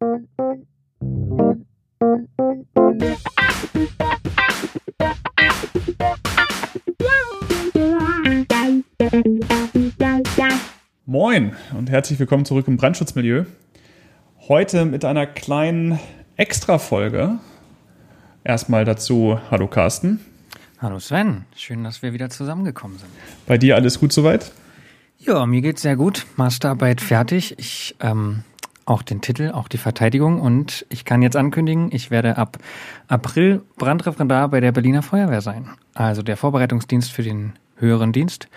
Moin und herzlich willkommen zurück im Brandschutzmilieu. Heute mit einer kleinen Extra-Folge. Erstmal dazu, hallo Carsten. Hallo Sven, schön, dass wir wieder zusammengekommen sind. Bei dir alles gut soweit? Ja, mir geht's sehr gut. Masterarbeit fertig. Ich ähm, auch den Titel, auch die Verteidigung und ich kann jetzt ankündigen, ich werde ab April Brandreferendar bei der Berliner Feuerwehr sein. Also der Vorbereitungsdienst für den höheren Dienst.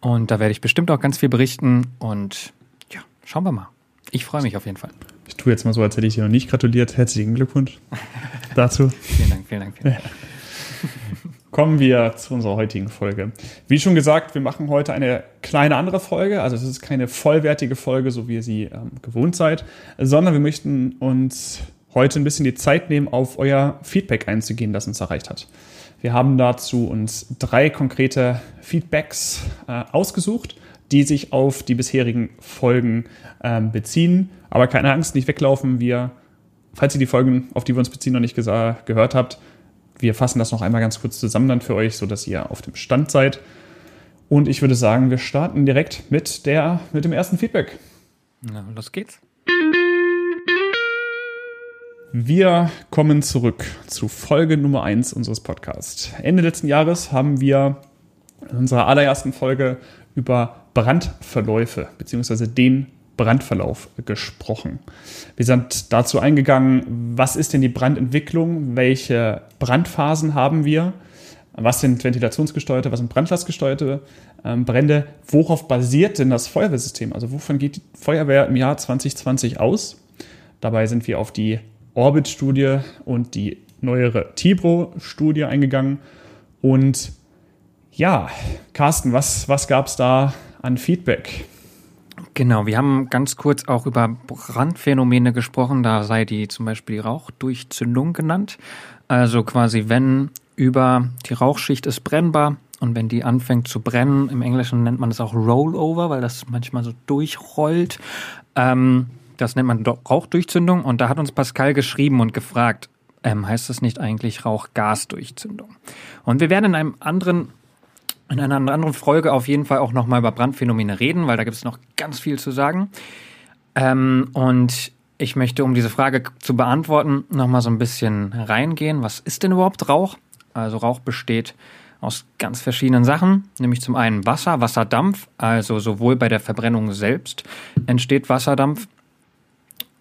Und da werde ich bestimmt auch ganz viel berichten und ja, schauen wir mal. Ich freue mich auf jeden Fall. Ich tue jetzt mal so, als hätte ich dir noch nicht gratuliert. Herzlichen Glückwunsch dazu. vielen Dank, vielen Dank. Vielen Dank. Kommen wir zu unserer heutigen Folge. Wie schon gesagt, wir machen heute eine kleine andere Folge. Also es ist keine vollwertige Folge, so wie ihr sie ähm, gewohnt seid, sondern wir möchten uns heute ein bisschen die Zeit nehmen, auf euer Feedback einzugehen, das uns erreicht hat. Wir haben dazu uns drei konkrete Feedbacks äh, ausgesucht, die sich auf die bisherigen Folgen ähm, beziehen. Aber keine Angst, nicht weglaufen. Wir, falls ihr die Folgen, auf die wir uns beziehen, noch nicht gehört habt, wir fassen das noch einmal ganz kurz zusammen dann für euch, sodass ihr auf dem Stand seid. Und ich würde sagen, wir starten direkt mit, der, mit dem ersten Feedback. Na, los geht's. Wir kommen zurück zu Folge Nummer 1 unseres Podcasts. Ende letzten Jahres haben wir in unserer allerersten Folge über Brandverläufe bzw. den Brandverlauf gesprochen. Wir sind dazu eingegangen, was ist denn die Brandentwicklung, welche Brandphasen haben wir, was sind ventilationsgesteuerte, was sind brandlastgesteuerte ähm, Brände, worauf basiert denn das Feuerwehrsystem, also wovon geht die Feuerwehr im Jahr 2020 aus. Dabei sind wir auf die Orbit-Studie und die neuere Tibro-Studie eingegangen. Und ja, Carsten, was, was gab es da an Feedback? Genau, wir haben ganz kurz auch über Brandphänomene gesprochen. Da sei die zum Beispiel die Rauchdurchzündung genannt. Also quasi, wenn über die Rauchschicht ist brennbar und wenn die anfängt zu brennen, im Englischen nennt man das auch Rollover, weil das manchmal so durchrollt. Ähm, das nennt man Rauchdurchzündung. Und da hat uns Pascal geschrieben und gefragt, ähm, heißt das nicht eigentlich Rauchgasdurchzündung? Und wir werden in einem anderen in einer anderen Folge auf jeden Fall auch nochmal über Brandphänomene reden, weil da gibt es noch ganz viel zu sagen. Ähm, und ich möchte, um diese Frage zu beantworten, nochmal so ein bisschen reingehen. Was ist denn überhaupt Rauch? Also Rauch besteht aus ganz verschiedenen Sachen, nämlich zum einen Wasser, Wasserdampf, also sowohl bei der Verbrennung selbst entsteht Wasserdampf,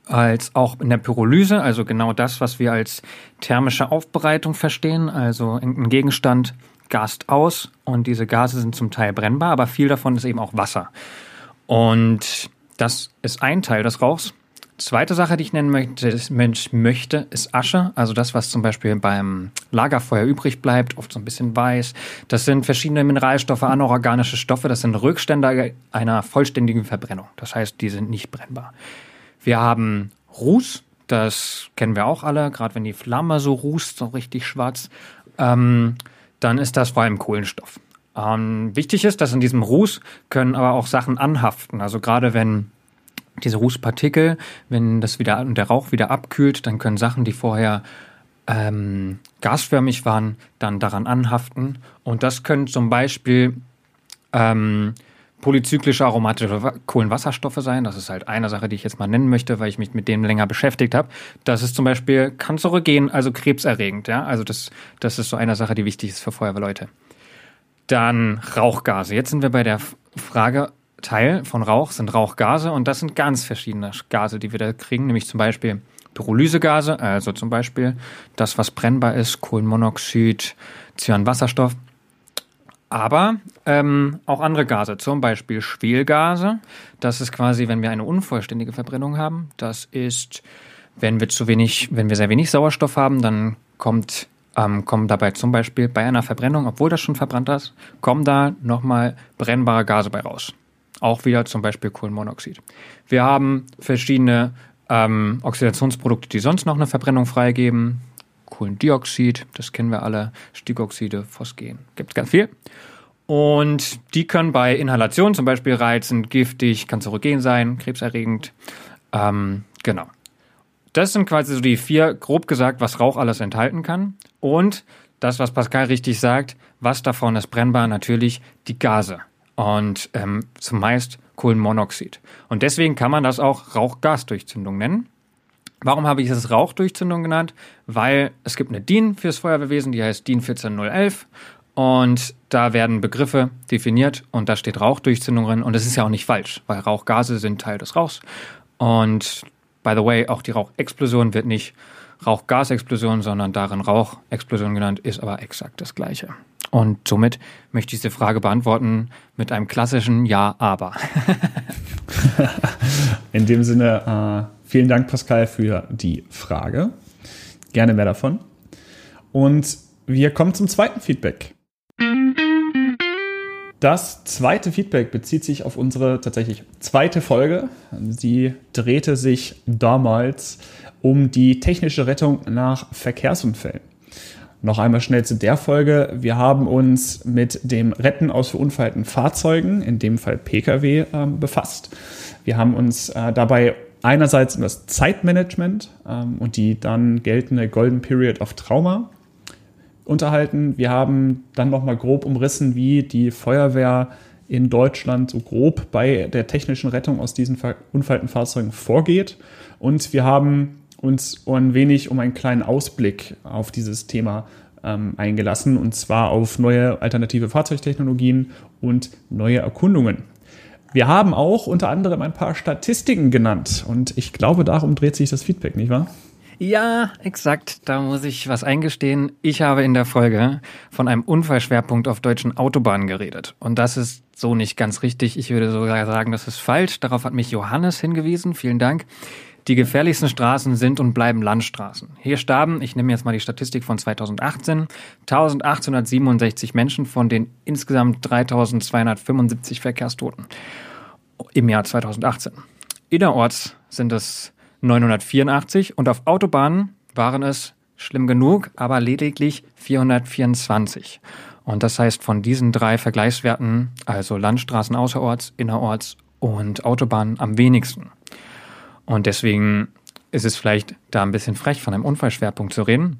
als auch in der Pyrolyse, also genau das, was wir als thermische Aufbereitung verstehen, also ein Gegenstand gast aus und diese Gase sind zum Teil brennbar, aber viel davon ist eben auch Wasser. Und das ist ein Teil des Rauchs. Zweite Sache, die ich nennen möchte, ist, Asche. Also das, was zum Beispiel beim Lagerfeuer übrig bleibt, oft so ein bisschen weiß. Das sind verschiedene Mineralstoffe, anorganische Stoffe. Das sind Rückstände einer vollständigen Verbrennung. Das heißt, die sind nicht brennbar. Wir haben Ruß. Das kennen wir auch alle, gerade wenn die Flamme so rußt, so richtig schwarz. Ähm, dann ist das vor allem Kohlenstoff. Ähm, wichtig ist, dass in diesem Ruß können aber auch Sachen anhaften. Also gerade wenn diese Rußpartikel, wenn das wieder und der Rauch wieder abkühlt, dann können Sachen, die vorher ähm, gasförmig waren, dann daran anhaften. Und das können zum Beispiel ähm, polyzyklische aromatische Kohlenwasserstoffe sein. Das ist halt eine Sache, die ich jetzt mal nennen möchte, weil ich mich mit denen länger beschäftigt habe. Das ist zum Beispiel kanzerogen, also krebserregend. Ja? Also das, das ist so eine Sache, die wichtig ist für Feuerwehrleute. Dann Rauchgase. Jetzt sind wir bei der Frage, Teil von Rauch sind Rauchgase und das sind ganz verschiedene Gase, die wir da kriegen, nämlich zum Beispiel Pyrolysegase, also zum Beispiel das, was brennbar ist, Kohlenmonoxid, Cyanwasserstoff. Aber ähm, auch andere Gase, zum Beispiel Schwelgase. Das ist quasi, wenn wir eine unvollständige Verbrennung haben. Das ist, wenn wir zu wenig, wenn wir sehr wenig Sauerstoff haben, dann kommt ähm, kommen dabei zum Beispiel bei einer Verbrennung, obwohl das schon verbrannt ist, kommen da nochmal brennbare Gase bei raus. Auch wieder zum Beispiel Kohlenmonoxid. Wir haben verschiedene ähm, Oxidationsprodukte, die sonst noch eine Verbrennung freigeben. Kohlendioxid, das kennen wir alle, Stickoxide, Phosgen, gibt es ganz viel. Und die können bei Inhalation zum Beispiel reizend, giftig, kanzerogen sein, krebserregend. Ähm, genau. das sind quasi so die vier, grob gesagt, was Rauch alles enthalten kann. Und das, was Pascal richtig sagt, was davon ist brennbar? Natürlich die Gase. Und ähm, zumeist Kohlenmonoxid. Und deswegen kann man das auch Rauchgasdurchzündung nennen. Warum habe ich es Rauchdurchzündung genannt? Weil es gibt eine DIN fürs Feuerwehrwesen, die heißt DIN 14011. Und da werden Begriffe definiert und da steht Rauchdurchzündung drin. Und das ist ja auch nicht falsch, weil Rauchgase sind Teil des Rauchs. Und by the way, auch die Rauchexplosion wird nicht Rauchgasexplosion, sondern darin Rauchexplosion genannt, ist aber exakt das gleiche. Und somit möchte ich diese Frage beantworten mit einem klassischen Ja, aber. In dem Sinne, äh, vielen Dank, Pascal, für die Frage. Gerne mehr davon. Und wir kommen zum zweiten Feedback. Das zweite Feedback bezieht sich auf unsere tatsächlich zweite Folge. Sie drehte sich damals um die technische Rettung nach Verkehrsunfällen. Noch einmal schnell zu der Folge. Wir haben uns mit dem Retten aus verunfallten Fahrzeugen, in dem Fall Pkw, äh, befasst. Wir haben uns äh, dabei einerseits um das Zeitmanagement ähm, und die dann geltende Golden Period of Trauma unterhalten. Wir haben dann nochmal grob umrissen, wie die Feuerwehr in Deutschland so grob bei der technischen Rettung aus diesen verunfallten Fahrzeugen vorgeht. Und wir haben uns ein wenig um einen kleinen Ausblick auf dieses Thema ähm, eingelassen, und zwar auf neue alternative Fahrzeugtechnologien und neue Erkundungen. Wir haben auch unter anderem ein paar Statistiken genannt und ich glaube, darum dreht sich das Feedback, nicht wahr? Ja, exakt. Da muss ich was eingestehen. Ich habe in der Folge von einem Unfallschwerpunkt auf deutschen Autobahnen geredet. Und das ist so nicht ganz richtig. Ich würde sogar sagen, das ist falsch. Darauf hat mich Johannes hingewiesen. Vielen Dank. Die gefährlichsten Straßen sind und bleiben Landstraßen. Hier starben, ich nehme jetzt mal die Statistik von 2018, 1867 Menschen von den insgesamt 3275 Verkehrstoten im Jahr 2018. Innerorts sind es 984 und auf Autobahnen waren es schlimm genug, aber lediglich 424. Und das heißt, von diesen drei Vergleichswerten, also Landstraßen außerorts, innerorts und Autobahnen, am wenigsten. Und deswegen ist es vielleicht da ein bisschen frech, von einem Unfallschwerpunkt zu reden.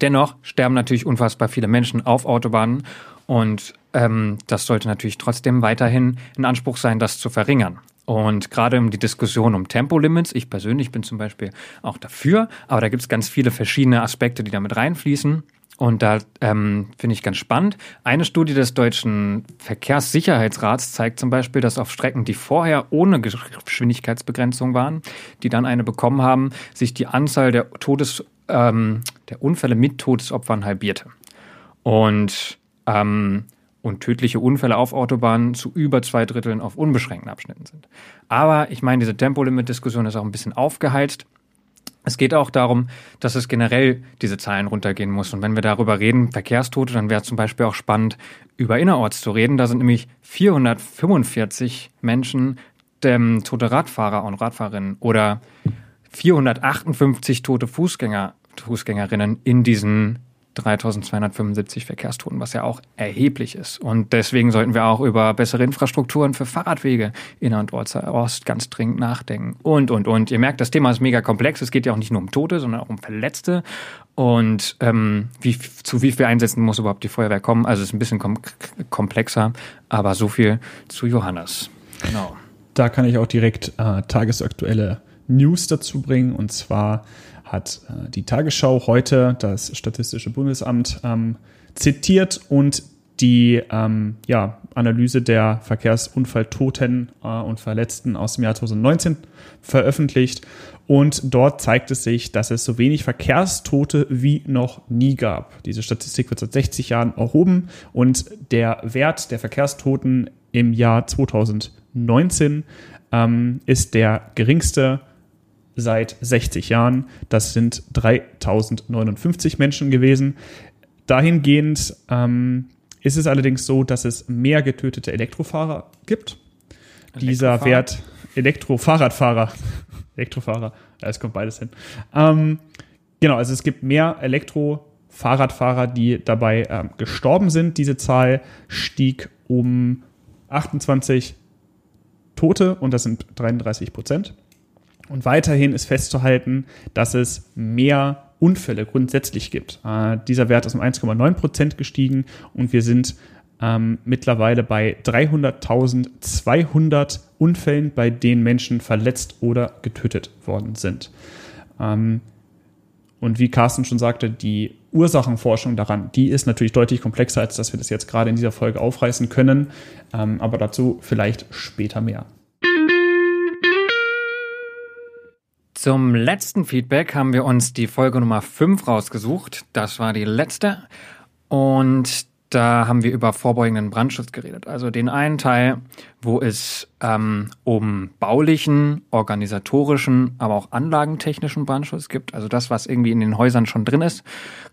Dennoch sterben natürlich unfassbar viele Menschen auf Autobahnen und ähm, das sollte natürlich trotzdem weiterhin ein Anspruch sein, das zu verringern. Und gerade um die Diskussion um Tempolimits, ich persönlich bin zum Beispiel auch dafür, aber da gibt es ganz viele verschiedene Aspekte, die damit reinfließen. Und da ähm, finde ich ganz spannend. Eine Studie des deutschen Verkehrssicherheitsrats zeigt zum Beispiel, dass auf Strecken, die vorher ohne Geschwindigkeitsbegrenzung waren, die dann eine bekommen haben, sich die Anzahl der Todes, ähm, der Unfälle mit Todesopfern halbierte. Und ähm, und tödliche Unfälle auf Autobahnen zu über zwei Dritteln auf unbeschränkten Abschnitten sind. Aber ich meine, diese Tempolimit-Diskussion ist auch ein bisschen aufgeheizt. Es geht auch darum, dass es generell diese Zahlen runtergehen muss. Und wenn wir darüber reden, Verkehrstote, dann wäre zum Beispiel auch spannend, über innerorts zu reden. Da sind nämlich 445 Menschen ähm, tote Radfahrer und Radfahrerinnen oder 458 tote Fußgänger, Fußgängerinnen in diesen 3275 Verkehrstoten, was ja auch erheblich ist. Und deswegen sollten wir auch über bessere Infrastrukturen für Fahrradwege inner- und Ost ganz dringend nachdenken. Und, und, und. Ihr merkt, das Thema ist mega komplex. Es geht ja auch nicht nur um Tote, sondern auch um Verletzte. Und ähm, wie, zu wie viel Einsätzen muss überhaupt die Feuerwehr kommen? Also es ist ein bisschen kom komplexer, aber so viel zu Johannes. Genau. Da kann ich auch direkt äh, tagesaktuelle News dazu bringen. Und zwar hat äh, die Tagesschau heute das Statistische Bundesamt ähm, zitiert und die ähm, ja, Analyse der Verkehrsunfalltoten äh, und Verletzten aus dem Jahr 2019 veröffentlicht. Und dort zeigt es sich, dass es so wenig Verkehrstote wie noch nie gab. Diese Statistik wird seit 60 Jahren erhoben und der Wert der Verkehrstoten im Jahr 2019 ähm, ist der geringste seit 60 Jahren. Das sind 3059 Menschen gewesen. Dahingehend ähm, ist es allerdings so, dass es mehr getötete Elektrofahrer gibt. Dieser Wert, Elektrofahrradfahrer, Elektrofahrer, ja, es kommt beides hin. Ähm, genau, also es gibt mehr Elektrofahrradfahrer, die dabei ähm, gestorben sind. Diese Zahl stieg um 28 Tote und das sind 33 Prozent. Und weiterhin ist festzuhalten, dass es mehr Unfälle grundsätzlich gibt. Äh, dieser Wert ist um 1,9 Prozent gestiegen und wir sind ähm, mittlerweile bei 300.200 Unfällen, bei denen Menschen verletzt oder getötet worden sind. Ähm, und wie Carsten schon sagte, die Ursachenforschung daran, die ist natürlich deutlich komplexer, als dass wir das jetzt gerade in dieser Folge aufreißen können. Ähm, aber dazu vielleicht später mehr. Zum letzten Feedback haben wir uns die Folge Nummer 5 rausgesucht. Das war die letzte. Und da haben wir über vorbeugenden Brandschutz geredet. Also den einen Teil, wo es ähm, um baulichen, organisatorischen, aber auch anlagentechnischen Brandschutz gibt. Also das, was irgendwie in den Häusern schon drin ist,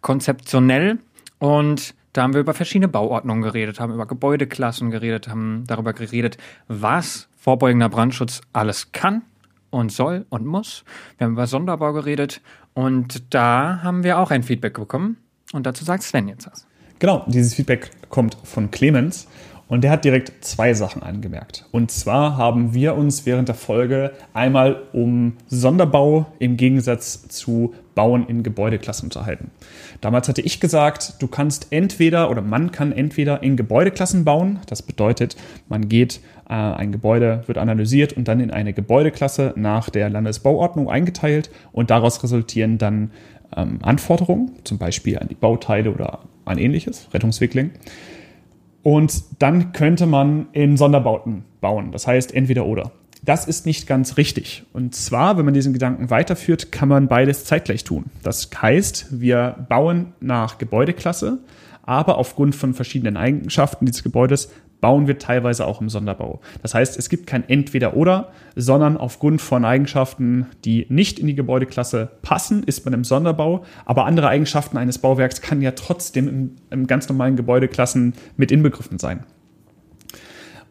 konzeptionell. Und da haben wir über verschiedene Bauordnungen geredet, haben über Gebäudeklassen geredet, haben darüber geredet, was vorbeugender Brandschutz alles kann und soll und muss. Wir haben über Sonderbau geredet und da haben wir auch ein Feedback bekommen. Und dazu sagt Sven jetzt was. Genau, dieses Feedback kommt von Clemens und der hat direkt zwei Sachen angemerkt. Und zwar haben wir uns während der Folge einmal um Sonderbau im Gegensatz zu Bauen in Gebäudeklassen unterhalten. Damals hatte ich gesagt, du kannst entweder oder man kann entweder in Gebäudeklassen bauen. Das bedeutet, man geht, äh, ein Gebäude wird analysiert und dann in eine Gebäudeklasse nach der Landesbauordnung eingeteilt und daraus resultieren dann ähm, Anforderungen, zum Beispiel an die Bauteile oder an ähnliches, Rettungswickling. Und dann könnte man in Sonderbauten bauen. Das heißt entweder oder. Das ist nicht ganz richtig. Und zwar, wenn man diesen Gedanken weiterführt, kann man beides zeitgleich tun. Das heißt, wir bauen nach Gebäudeklasse, aber aufgrund von verschiedenen Eigenschaften dieses Gebäudes bauen wir teilweise auch im Sonderbau. Das heißt, es gibt kein Entweder-Oder, sondern aufgrund von Eigenschaften, die nicht in die Gebäudeklasse passen, ist man im Sonderbau. Aber andere Eigenschaften eines Bauwerks kann ja trotzdem im, im ganz normalen Gebäudeklassen mit inbegriffen sein.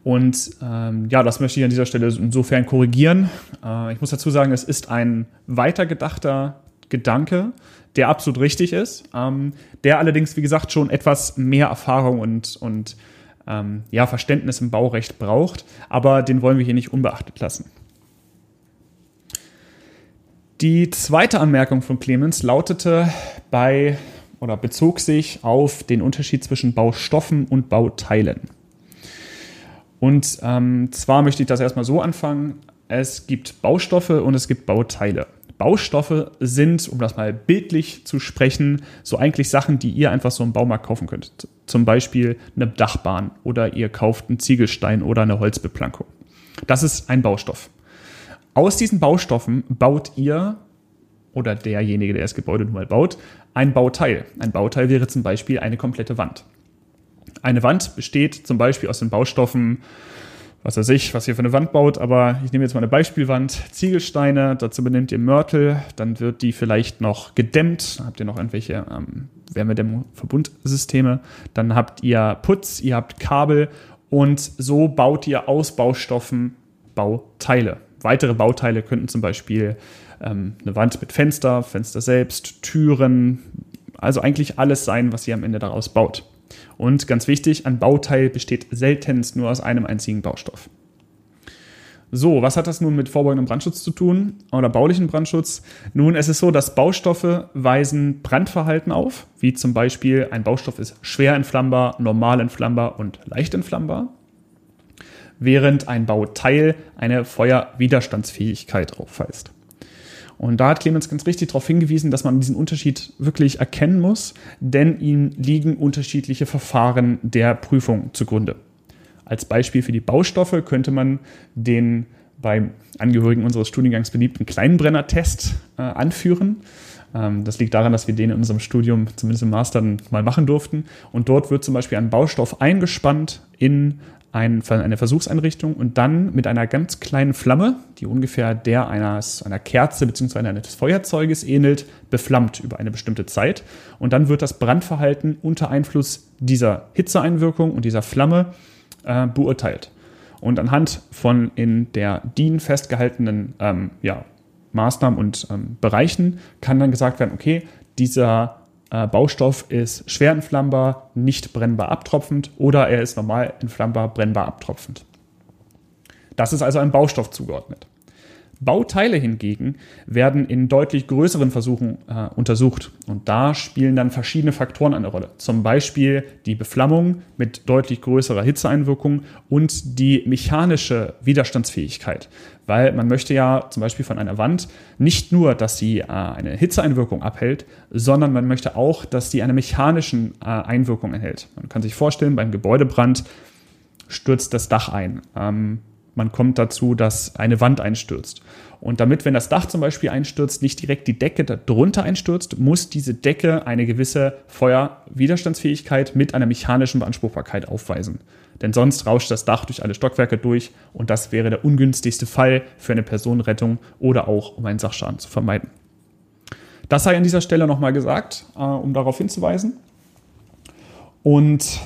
Und ähm, ja, das möchte ich an dieser Stelle insofern korrigieren. Äh, ich muss dazu sagen, es ist ein weitergedachter Gedanke, der absolut richtig ist, ähm, der allerdings, wie gesagt, schon etwas mehr Erfahrung und, und ähm, ja, Verständnis im Baurecht braucht, aber den wollen wir hier nicht unbeachtet lassen. Die zweite Anmerkung von Clemens lautete bei oder bezog sich auf den Unterschied zwischen Baustoffen und Bauteilen. Und ähm, zwar möchte ich das erstmal so anfangen. Es gibt Baustoffe und es gibt Bauteile. Baustoffe sind, um das mal bildlich zu sprechen, so eigentlich Sachen, die ihr einfach so im Baumarkt kaufen könnt. Zum Beispiel eine Dachbahn oder ihr kauft einen Ziegelstein oder eine Holzbeplankung. Das ist ein Baustoff. Aus diesen Baustoffen baut ihr oder derjenige, der das Gebäude nun mal baut, ein Bauteil. Ein Bauteil wäre zum Beispiel eine komplette Wand. Eine Wand besteht zum Beispiel aus den Baustoffen, was weiß ich, was ihr für eine Wand baut, aber ich nehme jetzt mal eine Beispielwand, Ziegelsteine, dazu benehmt ihr Mörtel, dann wird die vielleicht noch gedämmt, dann habt ihr noch irgendwelche ähm, Wärmedämmung-Verbundsysteme, dann habt ihr Putz, ihr habt Kabel und so baut ihr aus Baustoffen Bauteile. Weitere Bauteile könnten zum Beispiel ähm, eine Wand mit Fenster, Fenster selbst, Türen, also eigentlich alles sein, was ihr am Ende daraus baut. Und ganz wichtig, ein Bauteil besteht seltenst nur aus einem einzigen Baustoff. So, was hat das nun mit vorbeugendem Brandschutz zu tun oder baulichen Brandschutz? Nun, es ist so, dass Baustoffe weisen Brandverhalten auf, wie zum Beispiel ein Baustoff ist schwer entflammbar, normal entflammbar und leicht entflammbar, während ein Bauteil eine Feuerwiderstandsfähigkeit aufweist. Und da hat Clemens ganz richtig darauf hingewiesen, dass man diesen Unterschied wirklich erkennen muss, denn ihm liegen unterschiedliche Verfahren der Prüfung zugrunde. Als Beispiel für die Baustoffe könnte man den beim Angehörigen unseres Studiengangs beliebten Kleinbrenner-Test äh, anführen. Ähm, das liegt daran, dass wir den in unserem Studium, zumindest im Master, mal machen durften. Und dort wird zum Beispiel ein Baustoff eingespannt in ein, eine Versuchseinrichtung und dann mit einer ganz kleinen Flamme, die ungefähr der eines, einer Kerze bzw. eines Feuerzeuges ähnelt, beflammt über eine bestimmte Zeit. Und dann wird das Brandverhalten unter Einfluss dieser Hitzeeinwirkung und dieser Flamme äh, beurteilt. Und anhand von in der DIN festgehaltenen ähm, ja, Maßnahmen und ähm, Bereichen kann dann gesagt werden, okay, dieser äh, Baustoff ist schwer entflammbar, nicht brennbar abtropfend oder er ist normal entflammbar, brennbar abtropfend. Das ist also ein Baustoff zugeordnet. Bauteile hingegen werden in deutlich größeren Versuchen äh, untersucht. Und da spielen dann verschiedene Faktoren eine Rolle. Zum Beispiel die Beflammung mit deutlich größerer Hitzeeinwirkung und die mechanische Widerstandsfähigkeit. Weil man möchte ja zum Beispiel von einer Wand nicht nur, dass sie äh, eine Hitzeeinwirkung abhält, sondern man möchte auch, dass sie eine mechanischen äh, Einwirkung enthält. Man kann sich vorstellen, beim Gebäudebrand stürzt das Dach ein. Ähm, man kommt dazu, dass eine Wand einstürzt. Und damit, wenn das Dach zum Beispiel einstürzt, nicht direkt die Decke darunter einstürzt, muss diese Decke eine gewisse Feuerwiderstandsfähigkeit mit einer mechanischen Beanspruchbarkeit aufweisen. Denn sonst rauscht das Dach durch alle Stockwerke durch und das wäre der ungünstigste Fall für eine Personenrettung oder auch um einen Sachschaden zu vermeiden. Das sei an dieser Stelle nochmal gesagt, äh, um darauf hinzuweisen. Und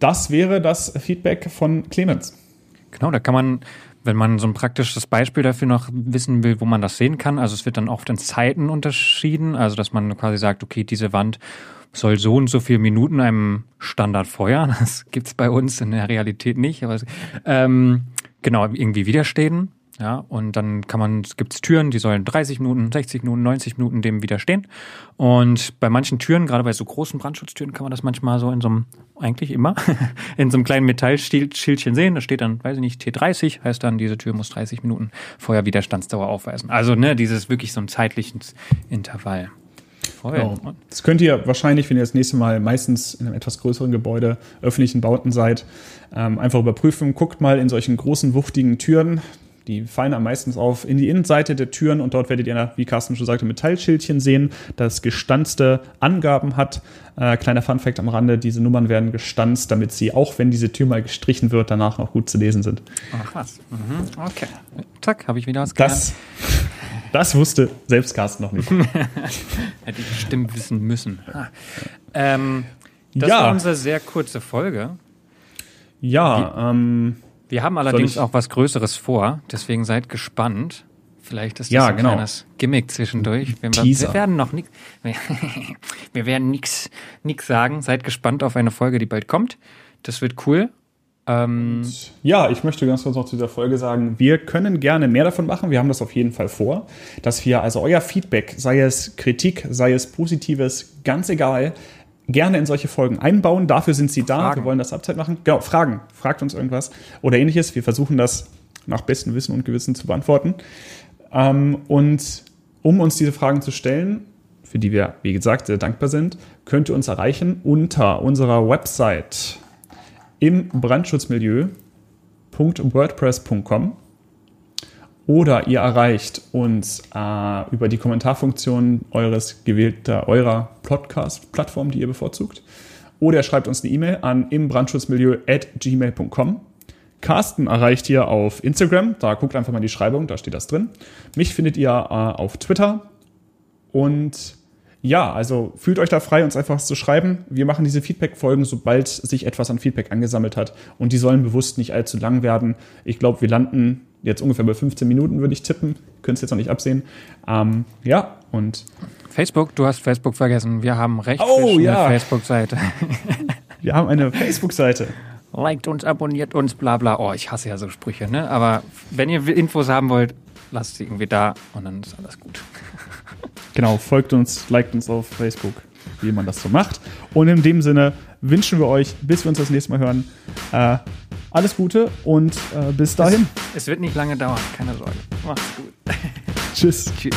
das wäre das Feedback von Clemens. Genau, da kann man, wenn man so ein praktisches Beispiel dafür noch wissen will, wo man das sehen kann, also es wird dann oft in Zeiten unterschieden, also dass man quasi sagt, okay, diese Wand soll so und so viele Minuten einem Standardfeuer, das gibt's bei uns in der Realität nicht, aber ähm, genau, irgendwie widerstehen. Ja, und dann kann man, es gibt Türen, die sollen 30 Minuten, 60 Minuten, 90 Minuten dem widerstehen. Und bei manchen Türen, gerade bei so großen Brandschutztüren, kann man das manchmal so in so einem, eigentlich immer, in so einem kleinen Metallschildchen sehen. Da steht dann, weiß ich nicht, T30, heißt dann, diese Tür muss 30 Minuten Feuerwiderstandsdauer aufweisen. Also, ne, dieses wirklich so ein zeitliches Intervall. Genau. Das könnt ihr wahrscheinlich, wenn ihr das nächste Mal meistens in einem etwas größeren Gebäude, öffentlichen Bauten seid, ähm, einfach überprüfen. Guckt mal in solchen großen, wuchtigen Türen. Die fallen am meisten auf in die Innenseite der Türen und dort werdet ihr, wie Carsten schon sagte, Metallschildchen sehen, das gestanzte Angaben hat. Äh, kleiner Funfact am Rande, diese Nummern werden gestanzt, damit sie, auch wenn diese Tür mal gestrichen wird, danach noch gut zu lesen sind. Ach was. Mhm. Okay. Zack, habe ich wieder was gelernt. Das, das wusste selbst Carsten noch nicht. Hätte ich bestimmt wissen müssen. Ah. Ähm, das ja. war unsere sehr kurze Folge. Ja, ähm, wir haben allerdings auch was Größeres vor, deswegen seid gespannt. Vielleicht ist das ja, ein genau. kleines Gimmick zwischendurch. Wir, wir werden noch nichts, wir werden nichts nix sagen. Seid gespannt auf eine Folge, die bald kommt. Das wird cool. Ähm ja, ich möchte ganz kurz noch zu dieser Folge sagen, wir können gerne mehr davon machen. Wir haben das auf jeden Fall vor, dass wir also euer Feedback, sei es Kritik, sei es Positives, ganz egal, gerne in solche Folgen einbauen. Dafür sind sie da. Fragen. Wir wollen das Upside machen. Genau, Fragen. Fragt uns irgendwas oder ähnliches. Wir versuchen das nach bestem Wissen und Gewissen zu beantworten. Ähm, und um uns diese Fragen zu stellen, für die wir, wie gesagt, sehr dankbar sind, könnt ihr uns erreichen unter unserer Website im Brandschutzmilieu.wordpress.com oder ihr erreicht uns äh, über die Kommentarfunktion eures gewählter eurer Podcast-Plattform, die ihr bevorzugt. Oder ihr schreibt uns eine E-Mail an imbrandschutzmilieu@gmail.com. Carsten erreicht ihr auf Instagram, da guckt einfach mal die Schreibung, da steht das drin. Mich findet ihr äh, auf Twitter und ja, also fühlt euch da frei, uns einfach zu schreiben. Wir machen diese Feedback-Folgen, sobald sich etwas an Feedback angesammelt hat. Und die sollen bewusst nicht allzu lang werden. Ich glaube, wir landen jetzt ungefähr bei 15 Minuten, würde ich tippen. Könnt es jetzt noch nicht absehen. Ähm, ja, und. Facebook, du hast Facebook vergessen. Wir haben recht oh, ja. eine Facebook-Seite. wir haben eine Facebook-Seite. Liked uns, abonniert uns, bla bla. Oh, ich hasse ja so Sprüche, ne? Aber wenn ihr Infos haben wollt, lasst sie irgendwie da und dann ist alles gut. Genau, folgt uns, liked uns auf Facebook, wie man das so macht. Und in dem Sinne wünschen wir euch, bis wir uns das nächste Mal hören, äh, alles Gute und äh, bis dahin. Es, es wird nicht lange dauern, keine Sorge. Macht's gut. Tschüss. Tschüss.